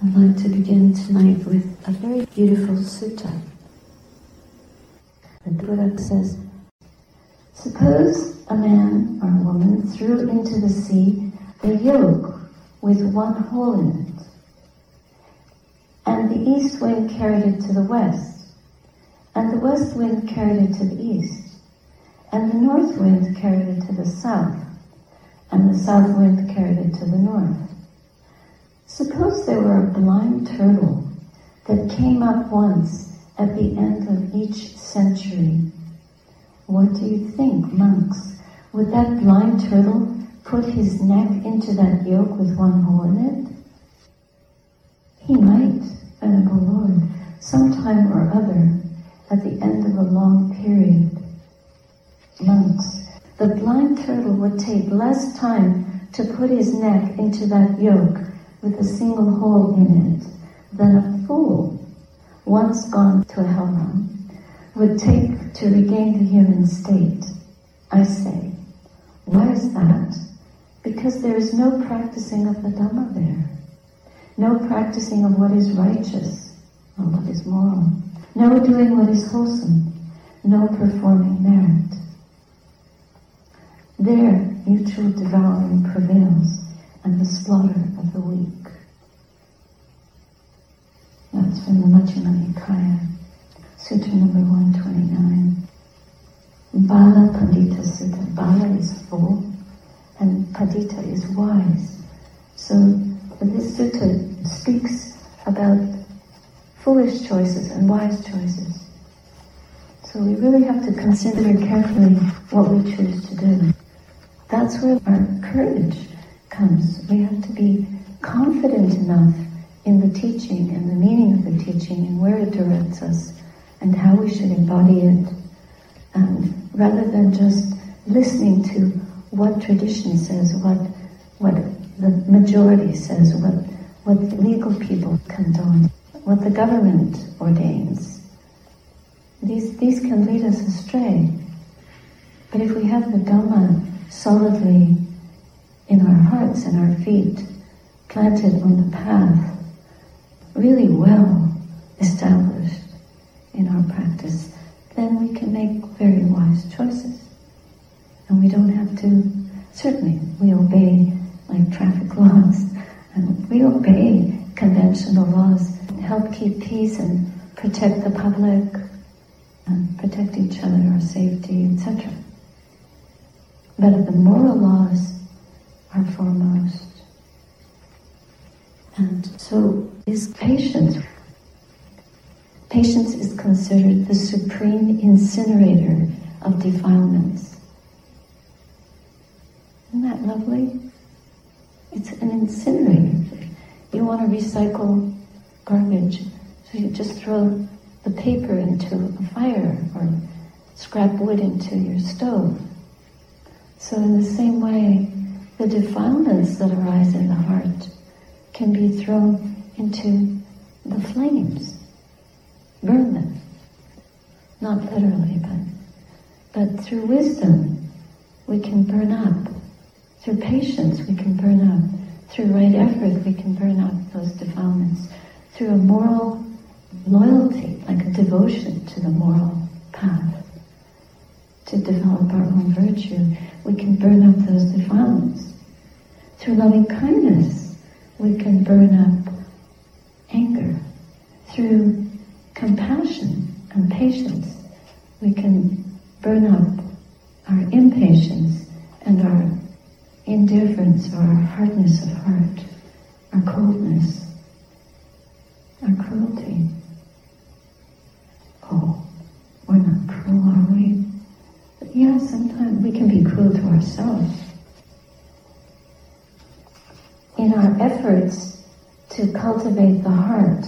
I'd like to begin tonight with a very beautiful sutta. The Buddha says, Suppose a man or a woman threw into the sea a yoke with one hole in it, and the east wind carried it to the west, and the west wind carried it to the east, and the north wind carried it to the south, and the south wind carried it to the north. Suppose there were a blind turtle that came up once at the end of each century. What do you think, monks? Would that blind turtle put his neck into that yoke with one hole in it? He might, Venerable Lord, sometime or other, at the end of a long period. Monks, the blind turtle would take less time to put his neck into that yoke with a single hole in it than a fool, once gone to a hell realm, would take to regain the human state. I say, why is that? Because there is no practicing of the Dhamma there. No practicing of what is righteous or what is moral. No doing what is wholesome. No performing merit. There, mutual devouring prevails and the slaughter of the weak. That's from the Majjhima Nikaya, Sutra number 129. Bala Pandita Sutta. Bala is full and Pandita is wise. So this sutta speaks about foolish choices and wise choices. So we really have to consider carefully what we choose to do. That's where our courage comes. We have to be confident enough in the teaching and the meaning of the teaching and where it directs us and how we should embody it. And rather than just listening to what tradition says, what what the majority says, what what legal people condone, what the government ordains. These these can lead us astray. But if we have the Dhamma solidly in our hearts and our feet, planted on the path, really well established in our practice, then we can make very wise choices. And we don't have to, certainly, we obey like traffic laws, and we obey conventional laws, help keep peace and protect the public, and protect each other, our safety, etc. But the moral laws are foremost. And so is patience. Patience is considered the supreme incinerator of defilements. Isn't that lovely? It's an incinerator. You want to recycle garbage, so you just throw the paper into a fire or scrap wood into your stove. So in the same way, the defilements that arise in the heart can be thrown into the flames. Burn them. Not literally, but but through wisdom we can burn up. Through patience we can burn up. Through right effort we can burn up those defilements. Through a moral loyalty, like a devotion to the moral path, to develop our own virtue, we can burn up those defilements. Through loving kindness, we can burn up anger. Through compassion and patience, we can burn up our impatience and our indifference or our hardness of heart, our coldness, our cruelty. Oh, we're not cruel, are we? Yeah, sometimes we can be cruel to ourselves. In our efforts to cultivate the heart,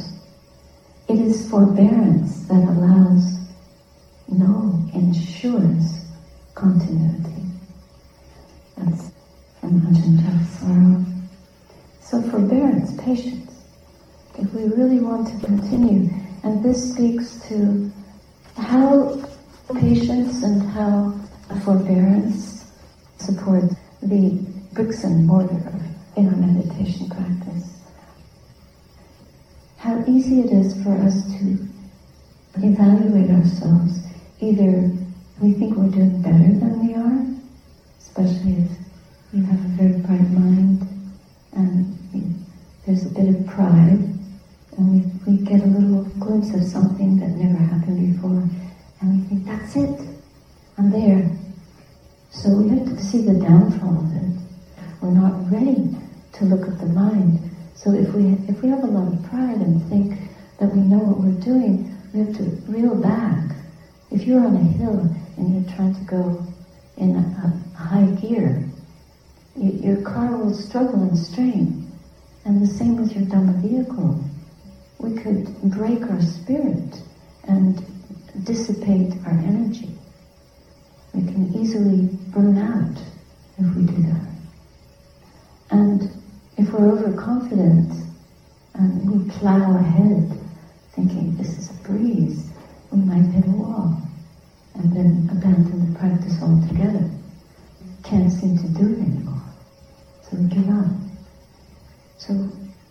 it is forbearance that allows, no, ensures continuity. That's from Ajahn Chah So forbearance, patience. If we really want to continue, and this speaks to how patience and how forbearance support the bricks and mortar in our meditation practice. how easy it is for us to evaluate ourselves. Either we think we're doing better than we are, especially if you have a very bright mind and there's a bit of pride, and we, we get a little glimpse of something that never happened before, and we think, that's it, I'm there. So we have to see the downfall of it. We're not ready to look at the mind. So if we if we have a lot of pride and think that we know what we're doing, we have to reel back. If you're on a hill and you're trying to go in a, a high gear, you, your car will struggle and strain. And the same with your Dhamma vehicle. We could break our spirit and dissipate our energy. We can easily burn out if we do that. And if we're overconfident and we plow ahead thinking this is a breeze, we might hit a wall and then abandon the practice altogether. Can't seem to do it anymore. So we give up. So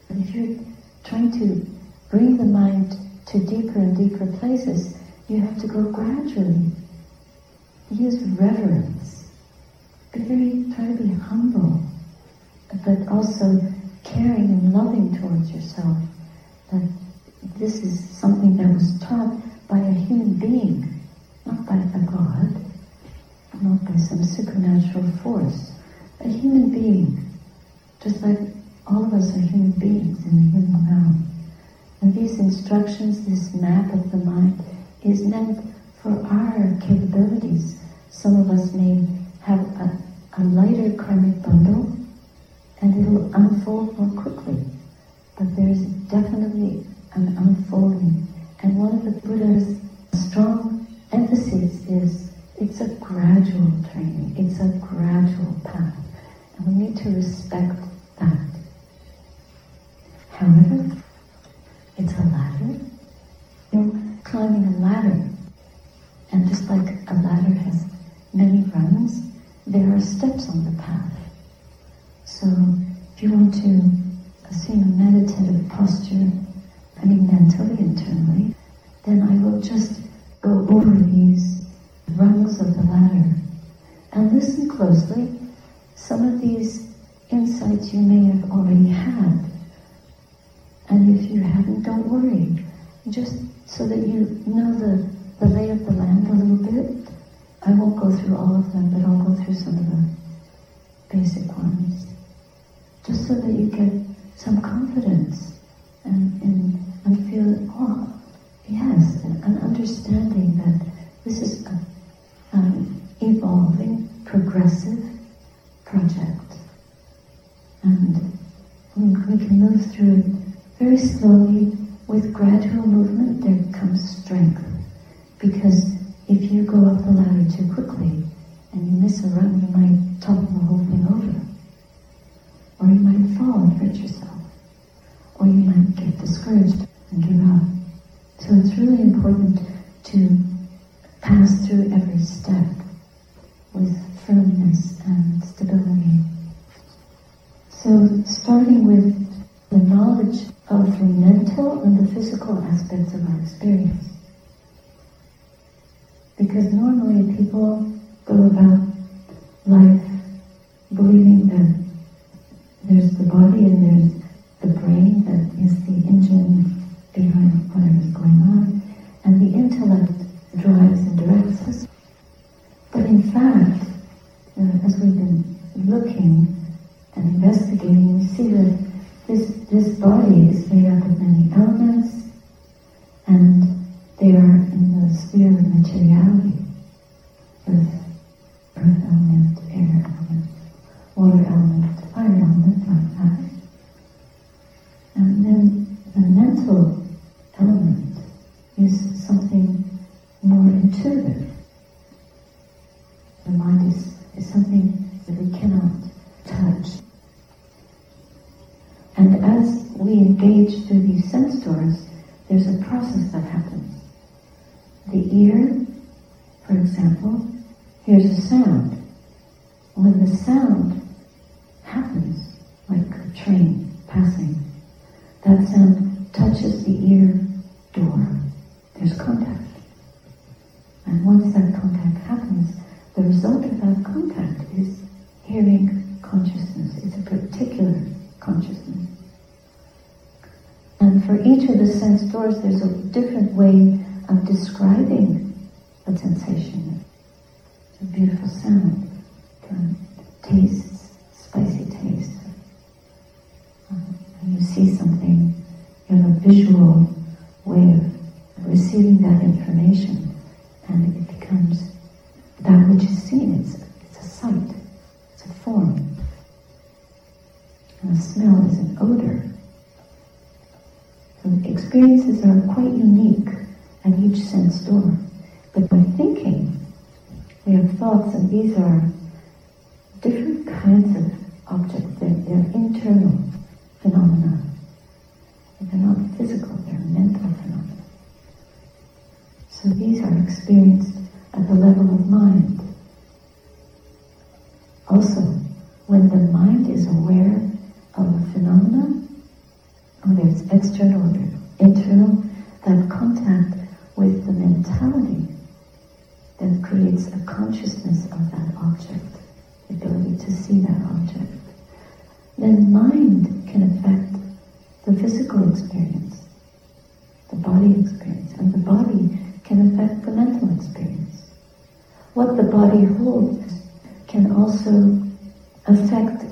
if you're trying to bring the mind to deeper and deeper places, you have to go gradually. Use reverence. Be very, try to be humble, but also caring and loving towards yourself. That this is something that was taught by a human being, not by a god, not by some supernatural force. A human being, just like all of us are human beings in the human realm. And these instructions, this map of the mind, is meant for our capabilities. Some of us may have a, a lighter karmic bundle, and it'll unfold more quickly. But there's definitely an unfolding. And one of the Buddha's strong emphasis is it's a gradual training, it's a gradual path. And we need to respect that. However, it's a ladder. You're climbing a ladder. And just like a ladder has many rungs, there are steps on the path. So if you want to assume a meditative posture, I mean mentally, internally, then I will just go over these rungs of the ladder and listen closely. Some of these insights you may have already had. And if you haven't, don't worry. Just so that you know the, the lay of the land a little bit. I won't go through all of them, but I'll go through some of the basic ones. Just so that you get some confidence and, and, and feel, oh, yes, an understanding that this is an evolving, progressive project. And we, we can move through it very slowly with gradual movement there comes strength. Because if you go up the ladder too quickly and you miss a run, you might topple the whole thing over. Or you might fall and hurt yourself. Or you might get discouraged and give up. So it's really important to pass through every step with firmness and stability. So starting with the knowledge of the mental and the physical aspects of our experience. Because normally people go about life believing that there's the body and there's the brain that is the engine The ear, for example, hears a sound. When the sound happens, like a train passing, that sound touches the ear door, there's contact. And once that contact happens, the result of that contact is hearing consciousness. It's a particular consciousness. And for each of the sense doors, there's a different way describing a sensation. It's a beautiful sound, kind of tastes, spicy taste. Uh, and you see something, you have a visual way of receiving that information, and it becomes that which is seen. It's, it's a sight, it's a form. And a smell is an odor. So experiences are quite unique at each sense door. But by thinking, we have thoughts, and these are different kinds of objects. They're, they're internal phenomena. They're not physical, they're mental phenomena. So these are experienced at the level of mind. Also, when the mind is aware of a phenomenon, whether it's external or internal, that contact with the mentality that creates a consciousness of that object, the ability to see that object. Then mind can affect the physical experience, the body experience, and the body can affect the mental experience. What the body holds can also affect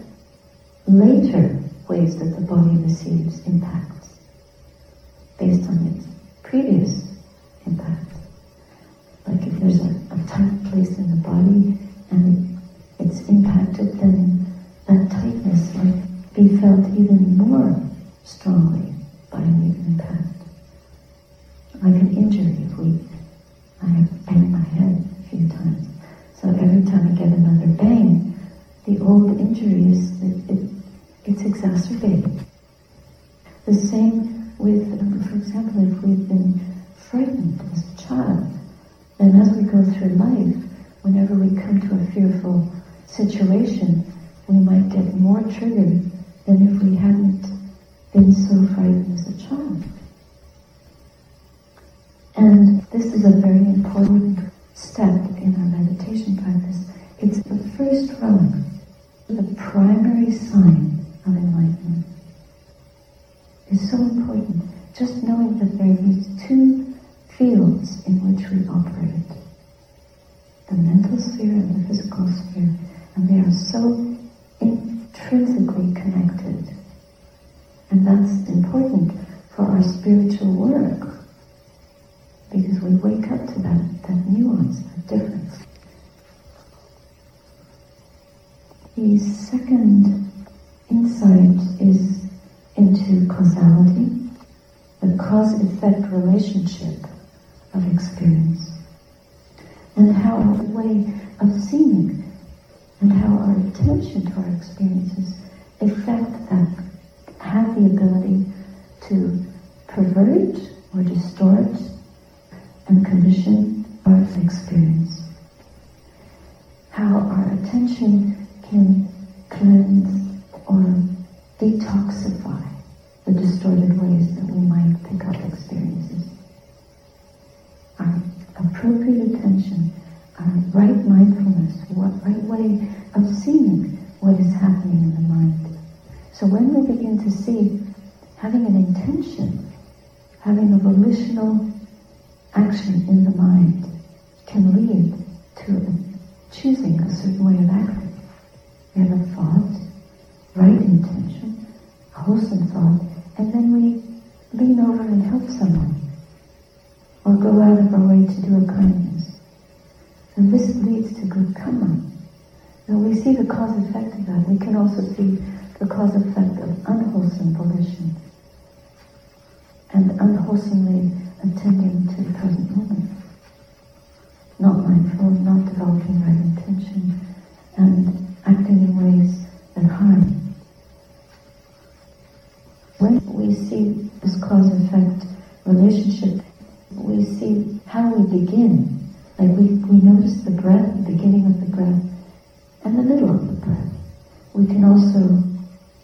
later ways that the body receives impacts is, it, it, it's exacerbated. The same with, for example, if we've been frightened as a child, then as we go through life, whenever we come to a fearful situation, we might get more triggered than if we hadn't been so frightened as a child. And this is a very important step in our meditation practice. It's the first rung, the primary sign of enlightenment. is so important. Just knowing that there are these two fields in which we operate. The mental sphere and the physical sphere. And they are so intrinsically connected. And that's important for our spiritual work. Because we wake up to that, that nuance, that difference. The second is into causality, the cause-effect relationship of experience, and how our way of seeing and how our attention to our experiences affect that, have the ability to pervert or distort and condition our experience. How our attention can cleanse or detoxify the distorted ways that we might pick up experiences. Our appropriate attention, our right mindfulness, what right way of seeing what is happening in the mind. So when we begin to see, having an intention, having a volitional action in the mind can lead to choosing a certain way of acting. We have a thought, right wholesome thought, and then we lean over and help someone or go out of our way to do a kindness. And this leads to good karma. Now we see the cause effect of that. We can also see the cause effect of unwholesome volition and unwholesomely attending to the present moment. Not mindful, not developing right intention, and acting in ways that harm. When we see this cause-effect relationship, we see how we begin. Like we, we notice the breath, the beginning of the breath, and the middle of the breath. We can also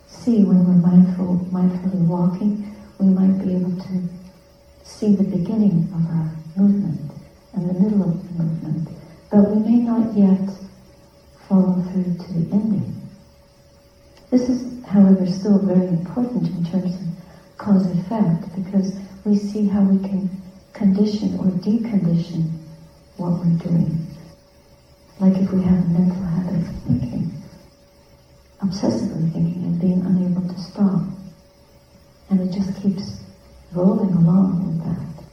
see when we're mindful, mindfully walking, we might be able to see the beginning of our movement and the middle of the movement, but we may not yet follow through to the ending. This is, however, still very important in terms of cause effect because we see how we can condition or decondition what we're doing. Like if we have a mental habit of thinking, obsessively thinking and being unable to stop. And it just keeps rolling along with that.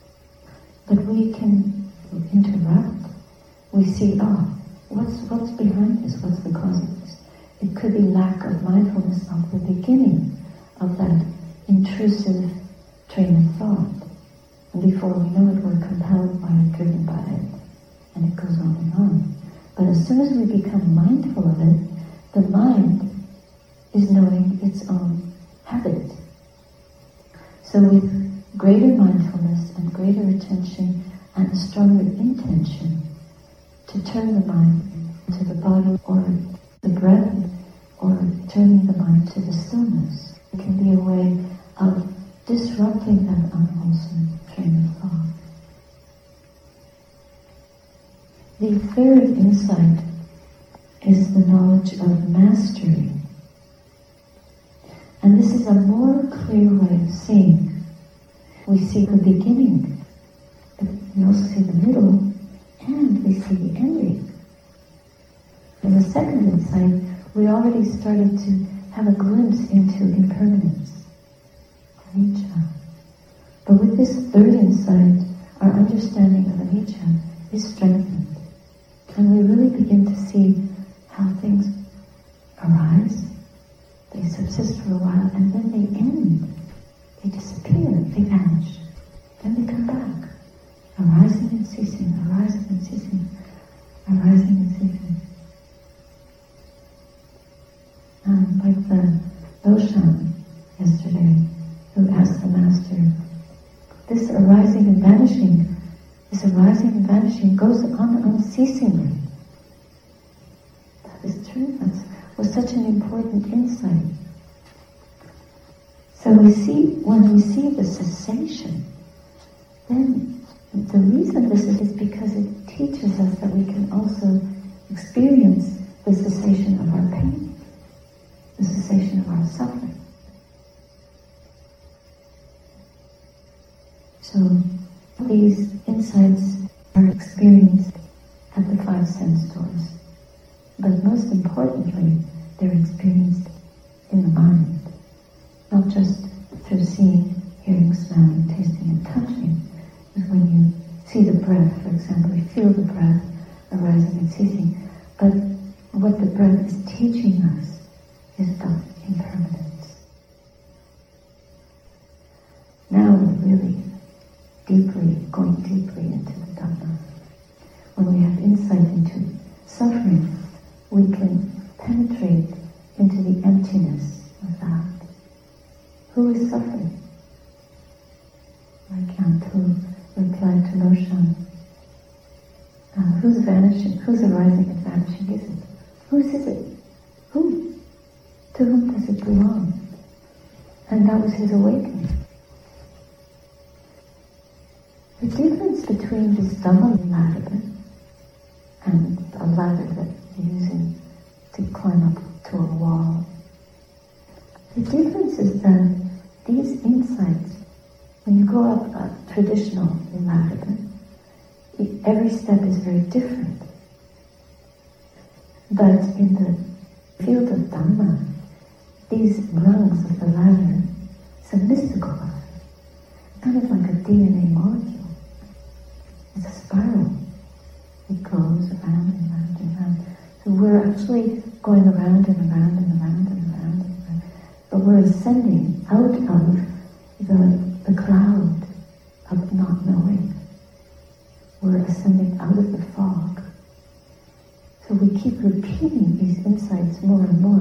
But we can interrupt. We see, oh, what's, what's behind this? What's the cause of this? It could be lack of mindfulness of the beginning of that intrusive train of thought. And before we know it, we're compelled by it, driven by it. And it goes on and on. But as soon as we become mindful of it, the mind is knowing its own habit. So with greater mindfulness and greater attention and stronger intention to turn the mind to the body or the breath or turning the mind to the stillness. It can be a way of disrupting that unwholesome train of thought. The third insight is the knowledge of mastery. And this is a more clear way of seeing. We see the beginning, but we also see the middle, and we see the ending. In the second insight, we already started to have a glimpse into impermanence, anicca. But with this third insight, our understanding of anicca is strengthened. And we really begin to see how things arise, they subsist for a while, and then they end. They disappear, they vanish. Then they come back, arising and ceasing, arising and ceasing, arising and ceasing. Um, like the Doshan yesterday, asked the Master, this arising and vanishing, this arising and vanishing goes on unceasingly. That is true. That was such an important insight. So we see, when we see the cessation, then the reason this is, is because it teaches us that we can also experience the cessation of our pain, the cessation of our suffering. So these insights are experienced at the five sense doors. But most importantly, they're experienced in the mind. Not just through seeing, hearing, smelling, tasting, and touching. But when you see the breath, for example, you feel the breath arising and ceasing. But what the breath is teaching us is about impermanence. Now we're really deeply, going deeply into the Dhamma. When we have insight into suffering, we can penetrate into the emptiness of that. Who is suffering? I can't reply to Loshan. Uh, who's vanishing? Who's arising and vanishing is it? Whose is it? Who? To whom does it belong? And that was his awakening. The difference between this Dhamma ladder and a ladder that you're using to climb up to a wall, the difference is that these insights, when you go up a traditional ladder, every step is very different. But in the field of Dhamma, these rungs of the ladder, it's a mystical ladder, kind of like a DNA molecule. It's a spiral. It goes around and around and around. So we're actually going around and around and around and around and around. But we're ascending out of the, the cloud of not knowing. We're ascending out of the fog. So we keep repeating these insights more and more.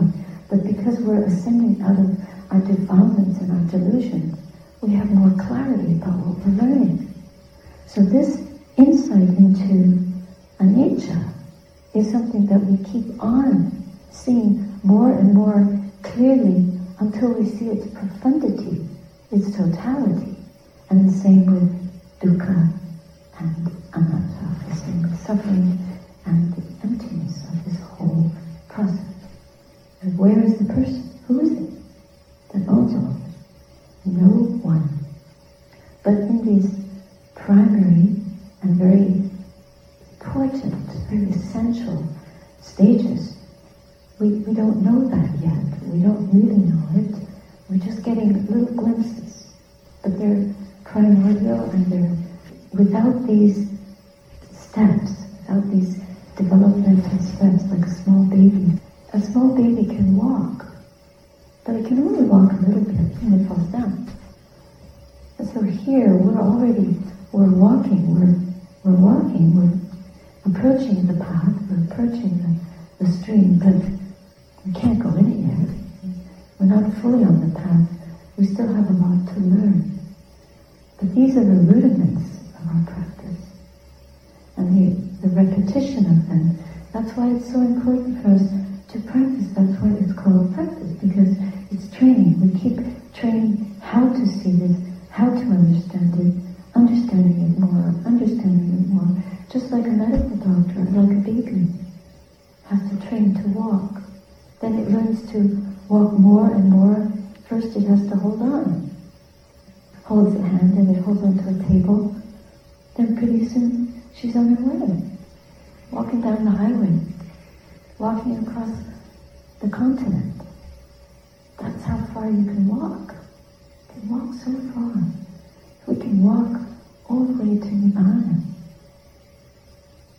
But because we're ascending out of our defilements and our delusions, we have more clarity about what we're learning. So this insight into anicca is something that we keep on seeing more and more clearly until we see its profundity its totality. And the same with dukkha and anatta, the same with suffering and where is the person? Who is it that owns all this? No one. But in these primary and very important, very essential stages, we, we don't know that yet. We don't really know it. We're just getting little glimpses. But they're primordial and they're without these steps, without these developmental steps, like a small baby. A small baby can walk, but it can only walk a little bit and it falls down. And so here we're already, we're walking, we're, we're walking, we're approaching the path, we're approaching the, the stream, but we can't go in it yet. We're not fully on the path. We still have a lot to learn. But these are the rudiments of our practice. And the, the repetition of them. That's why it's so important for us to practice. That's why it's called practice, because it's training. We keep training how to see this, how to understand it, understanding it more, understanding it more. Just like a medical doctor, like a baby, has to train to walk. Then it learns to walk more and more. First it has to hold on holds a hand and it holds onto a table, then pretty soon she's on her way, walking down the highway, walking across the continent. That's how far you can walk. You can walk so far. We can walk all the way to Nibbana.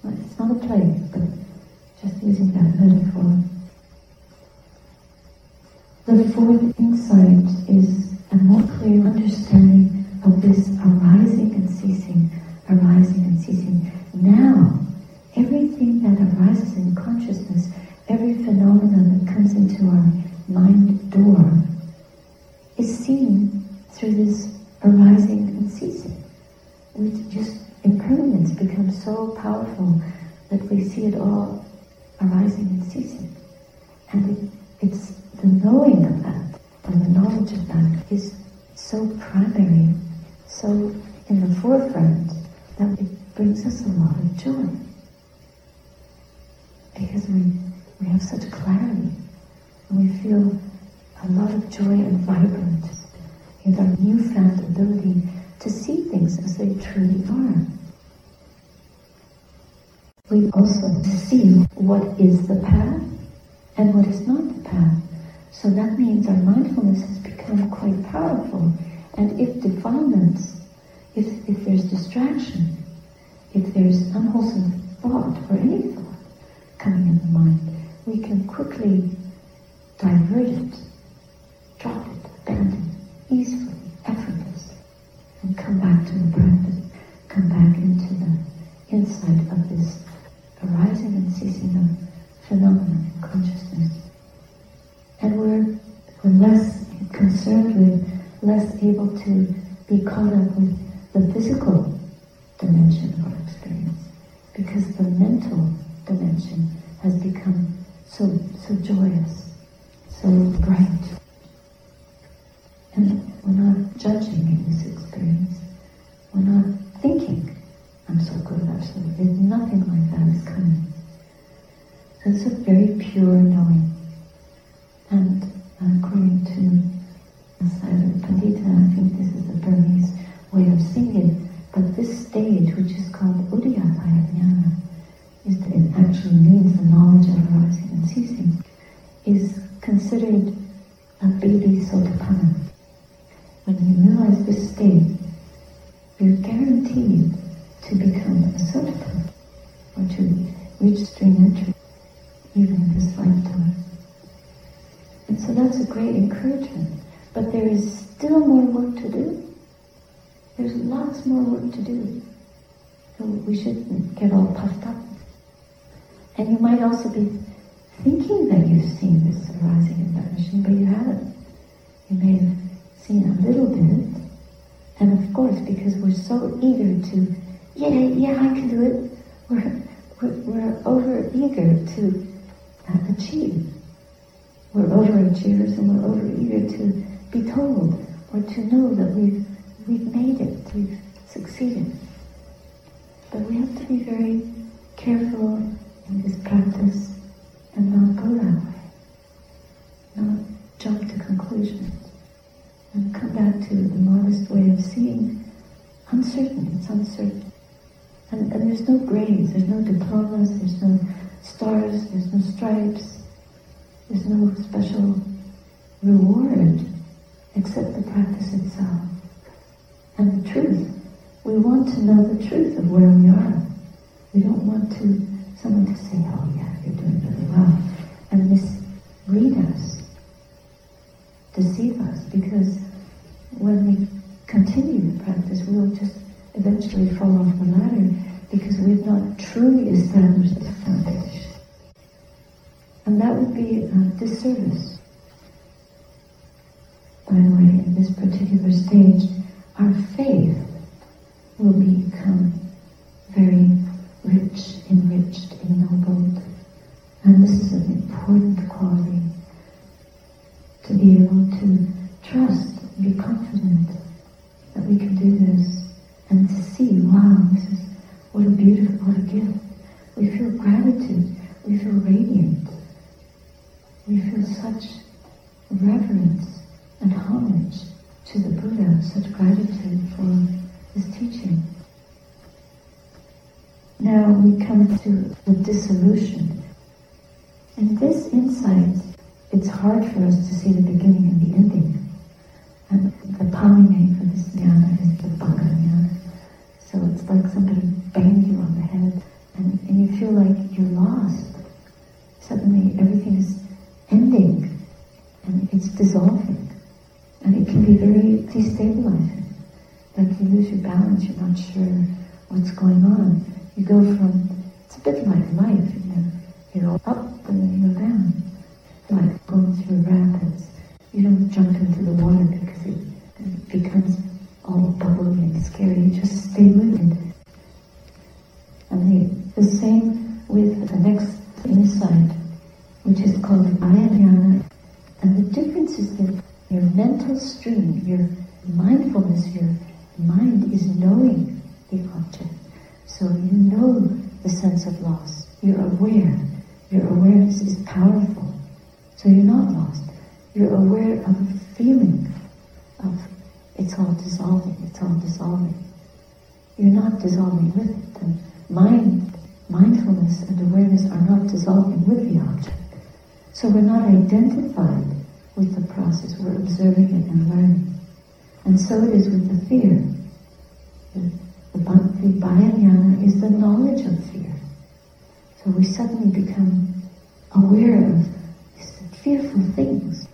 Well, it's not a place, but just using that metaphor. The fourth insight is a more clear understanding of this arising and ceasing, arising and ceasing. Now, everything that arises in consciousness, every phenomenon comes into our mind door, is seen through this arising and ceasing. We just, impermanence becomes so powerful that we see it all arising and ceasing. And it, it's the knowing of that and the knowledge of that is so primary, so in the forefront, that it brings us a lot of joy. Because we, we have such clarity, we feel a lot of joy and vibrance in our newfound ability to see things as they truly are. We also see what is the path and what is not the path. So that means our mindfulness has become quite powerful. And if defilements, if, if there's distraction, if there's unwholesome thought or any thought coming in the mind, we can quickly divert it, drop it, easily, effortlessly, and come back to the practice, come back into the insight of this arising and ceasing of phenomena in consciousness. And we're, we're less concerned with, less able to be caught up with the physical shouldn't get all puffed up. And you might also be thinking that you've seen this arising and vanishing, but you haven't. You may have seen a little bit. And of course, because we're so eager to, yeah, yeah, I can do it, we're, we're, we're over eager to uh, achieve. We're overachievers and we're over eager to be told or to know that we've, we've made it, we've succeeded. But we have to be very careful in this practice and not go that way. Not jump to conclusions. And come back to the modest way of seeing uncertain, it's uncertain. And, and there's no grades, there's no diplomas, there's no stars, there's no stripes, there's no special reward except the practice itself. And the truth. We want to know the truth of where we are. We don't want to someone to say, oh yeah, you're doing really well, and mislead us, deceive us, because when we continue the practice, we'll just eventually fall off the ladder because we've not truly established the foundation. And that would be a disservice. By the way, in this particular stage, our faith will become very rich, enriched, ennobled. And this is an important quality to be able to trust, be confident that we can do this, and to see, wow, this is what a beautiful, what a gift. We feel gratitude, we feel radiant, we feel such reverence and homage to the Buddha, such gratitude for his teaching. Now we come to the dissolution. And this insight, it's hard for us to see the beginning and the ending. And the Pali name for this jnana is the Bhanga jnana. So it's like somebody banged you on the head and, and you feel like you're lost. Suddenly everything is ending and it's dissolving. And it can be very destabilizing. Like you lose your balance, you're not sure what's going on you go from, it's like life, you know, you go up and you go down. Like going through rapids. You don't jump into the water because it, it becomes all bubbly and scary. You just stay with it. And the, the same with the next insight, which is called Ayanyana. And the difference is that your mental stream, your mindfulness, your mind is knowing the object. So you know the sense of loss. You're aware. Your awareness is powerful. So you're not lost. You're aware of a feeling of it's all dissolving, it's all dissolving. You're not dissolving with it. The mind, mindfulness and awareness are not dissolving with the object. So we're not identified with the process, we're observing it and learning. And so it is with the fear. The the Vipayanyana is the knowledge of. So we suddenly become aware of these fearful things.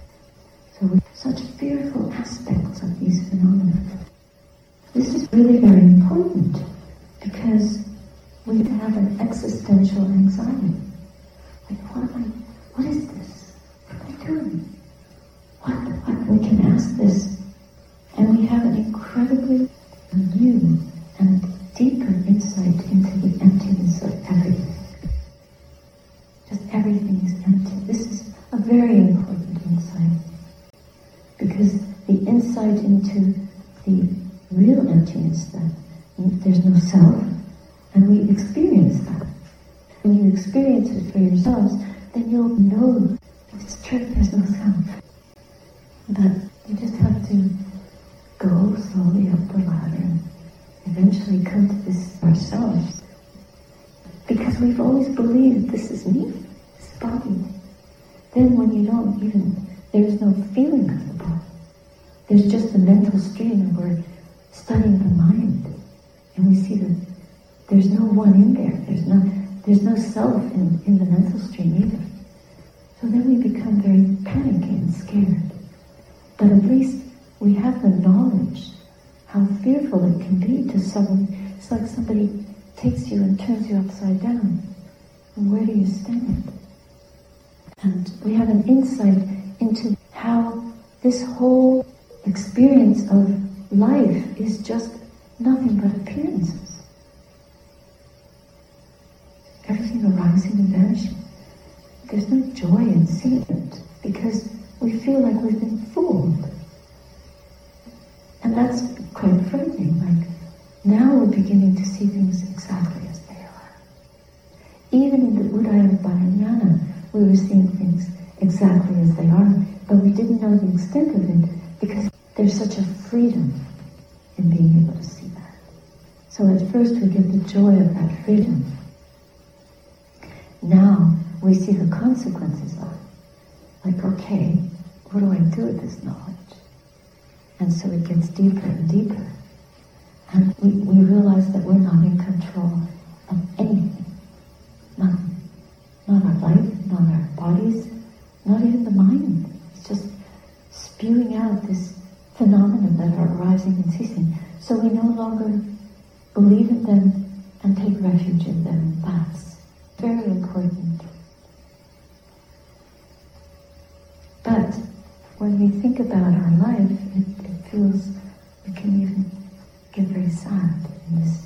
So such fearful aspects of these phenomena. This is really very important because we have an existential anxiety. Like, what am I, what is this? What am I doing? What, what, we can ask this. Emptiness that there's no self, and we experience that. When you experience it for yourselves, then you'll know it's true, there's no self. But you just have to go slowly up the ladder and eventually come to this ourselves. Because we've always believed this is me, this body. Then when you don't even, there's no feeling of the body. There's just a mental stream we're studying the mind. And we see that there's no one in there. There's no, there's no self in, in the mental stream either. So then we become very panicky and scared. But at least we have the knowledge how fearful it can be to someone. It's like somebody takes you and turns you upside down. And where do you stand? And we have an insight into how this whole experience of life is just nothing but appearances. Everything arising and vanishing. There's no joy in seeing it because we feel like we've been fooled And that's quite frightening. Like, now we're beginning to see things exactly as they are. Even in the Udayana we were seeing things exactly as they are, but we didn't know the extent of it because there's such a freedom in being able to see that. So at first we get the joy of that freedom. Now we see the consequences of it. Like, okay, what do I do with this knowledge? And so it gets deeper and deeper. And we, we realize that we're not in control of anything. Nothing. Not our life, not our bodies, not even the mind. It's just spewing out this phenomenon that are arising and ceasing. So we no longer believe in them and take refuge in them. That's very important. But when we think about our life, it, it feels we can even get very sad in this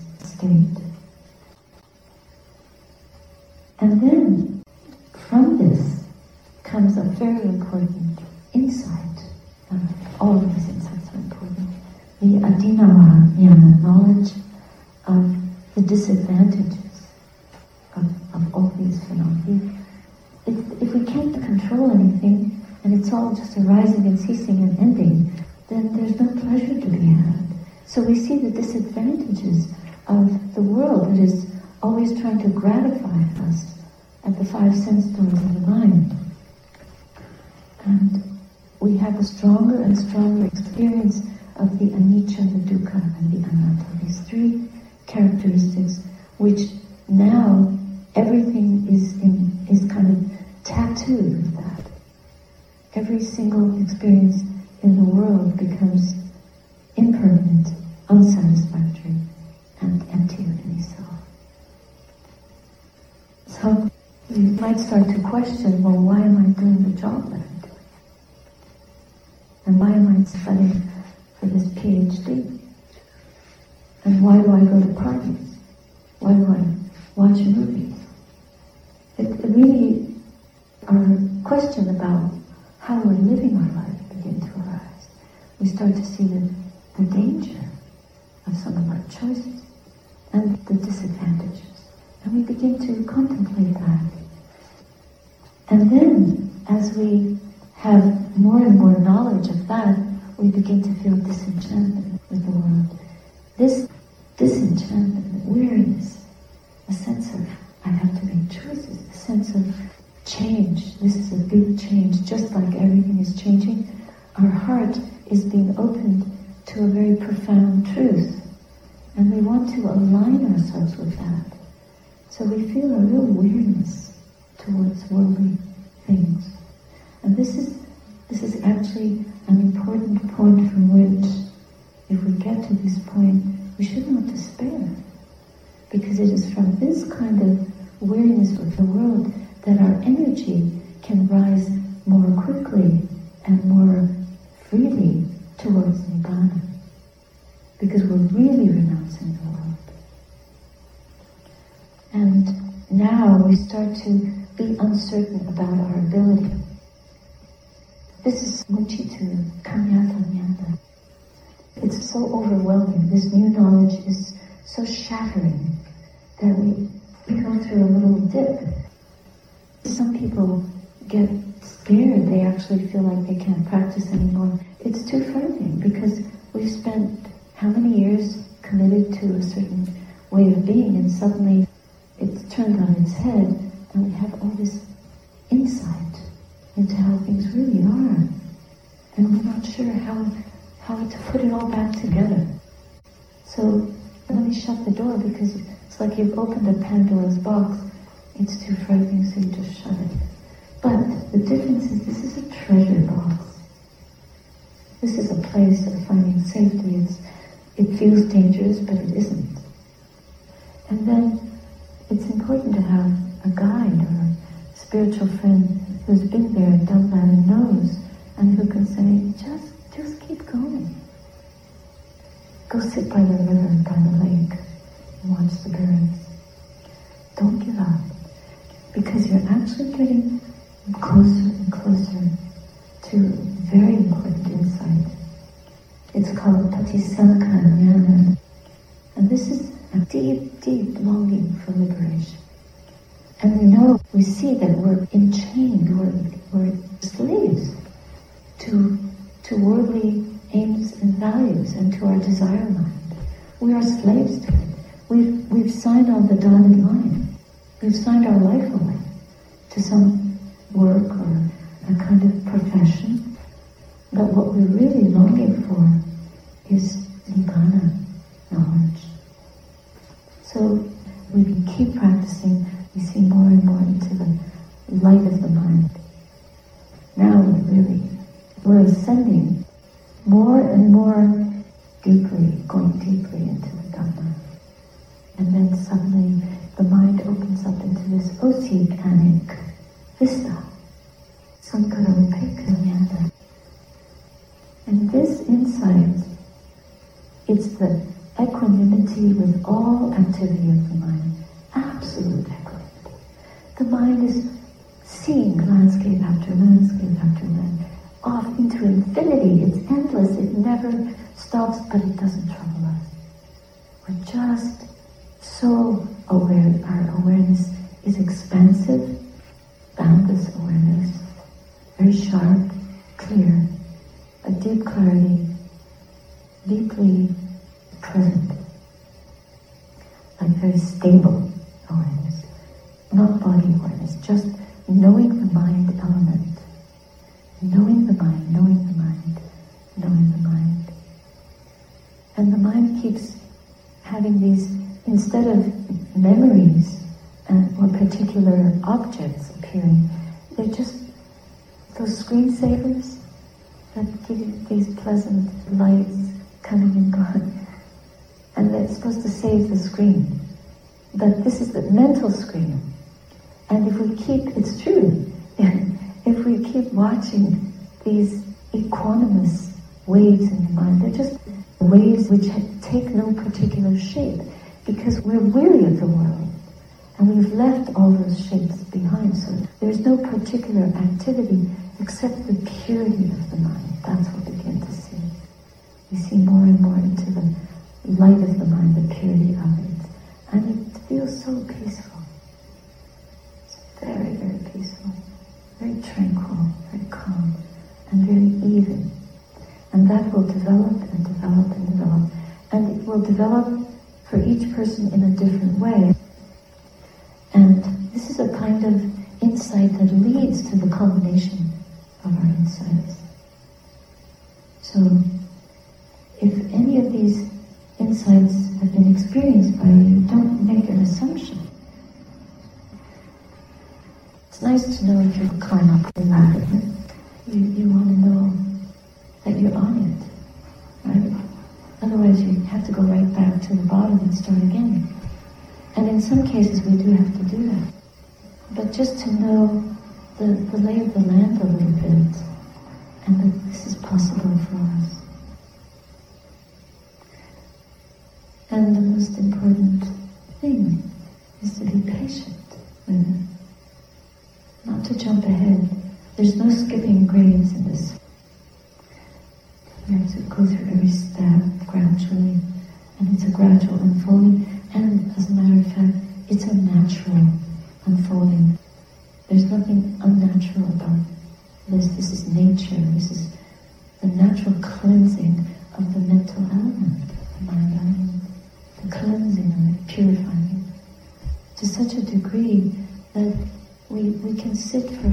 So we see the disadvantages of the world that is always trying to gratify us at the five sense doors of the mind. And we have a stronger and stronger experience of the anicca, the dukkha, and the anatta. These three characteristics, which now everything is in, is kind of tattooed with that. Every single experience in the world becomes impermanent, unsatisfactory, and empty of any self. So you might start to question, well, why am I doing the job that I'm doing? And why am I studying for this PhD? And why do I go to parties? Why do I watch movies? It, really, our question about how we're living our life begin to arise. We start to see the, the danger of some of our choices and the disadvantages. And we begin to contemplate that. And then, as we have more and more knowledge of that, we begin to feel disenchantment with the world. This disenchantment, weariness, a sense of I have to make choices, a sense of change. This is a big change. Just like everything is changing, our heart is being opened to a very profound truth. And we want to align ourselves with that. So we feel a real weariness towards worldly things. And this is this is actually an important point from which, if we get to this point, we should not despair. Because it is from this kind of weariness of the world that our energy can rise more quickly and more freely towards Nibbana. Because we're really renouncing the world. And now we start to be uncertain about our ability. This is Muchitu Kamyata Nyanda. It's so overwhelming. This new knowledge is so shattering that we, we go through a little dip some people get scared. They actually feel like they can't practice anymore. It's too frightening because we've spent how many years committed to a certain way of being and suddenly it's turned on its head and we have all this insight into how things really are. And we're not sure how, to put it all back together. So let me shut the door because it's like you've opened a Pandora's box it's too frightening, so you just shut it. But the difference is this is a treasure box. This is a place of finding safety. It's, it feels dangerous, but it isn't. And then it's important to have a guide or a spiritual friend who's been there and done that and knows, and who can say, just, just keep going. Go sit by the river, by the lake, and watch the birds. Don't give up because you're actually getting closer and closer to very important insight. It's called Patisankhayana. And this is a deep, deep longing for liberation. And we know, we see that we're enchained, we're, we're slaves to, to worldly aims and values and to our desire mind. We are slaves to it. We've, we've signed on the dotted line. We've signed our life away to some work or a kind of profession. But what we're really longing for is nibbana, knowledge. So we keep practicing, we see more and more into the light of the mind. We're ascending more and more deeply, going deeply into the Dhamma. And then suddenly the mind opens up into this oceanic vista. Sankarapekanyana. And this insight, it's the equanimity with all activity of the mind. Absolute equanimity. The mind is seeing landscape after landscape after landscape off into infinity. It's endless. It never stops, but it doesn't trouble us. We're just so aware. Our awareness is expansive, boundless awareness, very sharp, clear, a deep clarity, deeply present, like very stable awareness, not body awareness, just knowing the mind element knowing the mind, knowing the mind, knowing the mind. And the mind keeps having these, instead of memories or particular objects appearing, they're just those screensavers that give you these pleasant lights coming and going. And they're supposed to save the screen. But this is the mental screen. And if we keep, it's true, keep watching these equanimous waves in the mind, they're just waves which take no particular shape because we're weary of the world and we've left all those shapes behind. So there's no particular activity except the purity of the mind. That's what we begin to see. We see more and more into the light of the mind, the purity of it. And it feels so peaceful. It's very, very peaceful very tranquil, very calm, and very even. And that will develop and develop and develop. And it will develop for each person in a different way. And this is a kind of insight that leads to the culmination of our insights. So, if any of these insights have been experienced by you, don't make an assumption. It's nice to know if you climb up the ladder. You, you want to know that you're on it, right? Otherwise you have to go right back to the bottom and start again. And in some cases we do have to do that. But just to know the, the lay of the land a little bit, and that this is possible for us. And the most important thing is to be patient with it not to jump ahead. There's no skipping grades in this. You have to go through every step gradually, and it's a gradual unfolding. And as a matter of fact, it's a natural unfolding. There's nothing unnatural about this. This is nature. This is the natural cleansing of the mental element, the mind element, the cleansing of it, purifying it to such a degree that we, we can sit for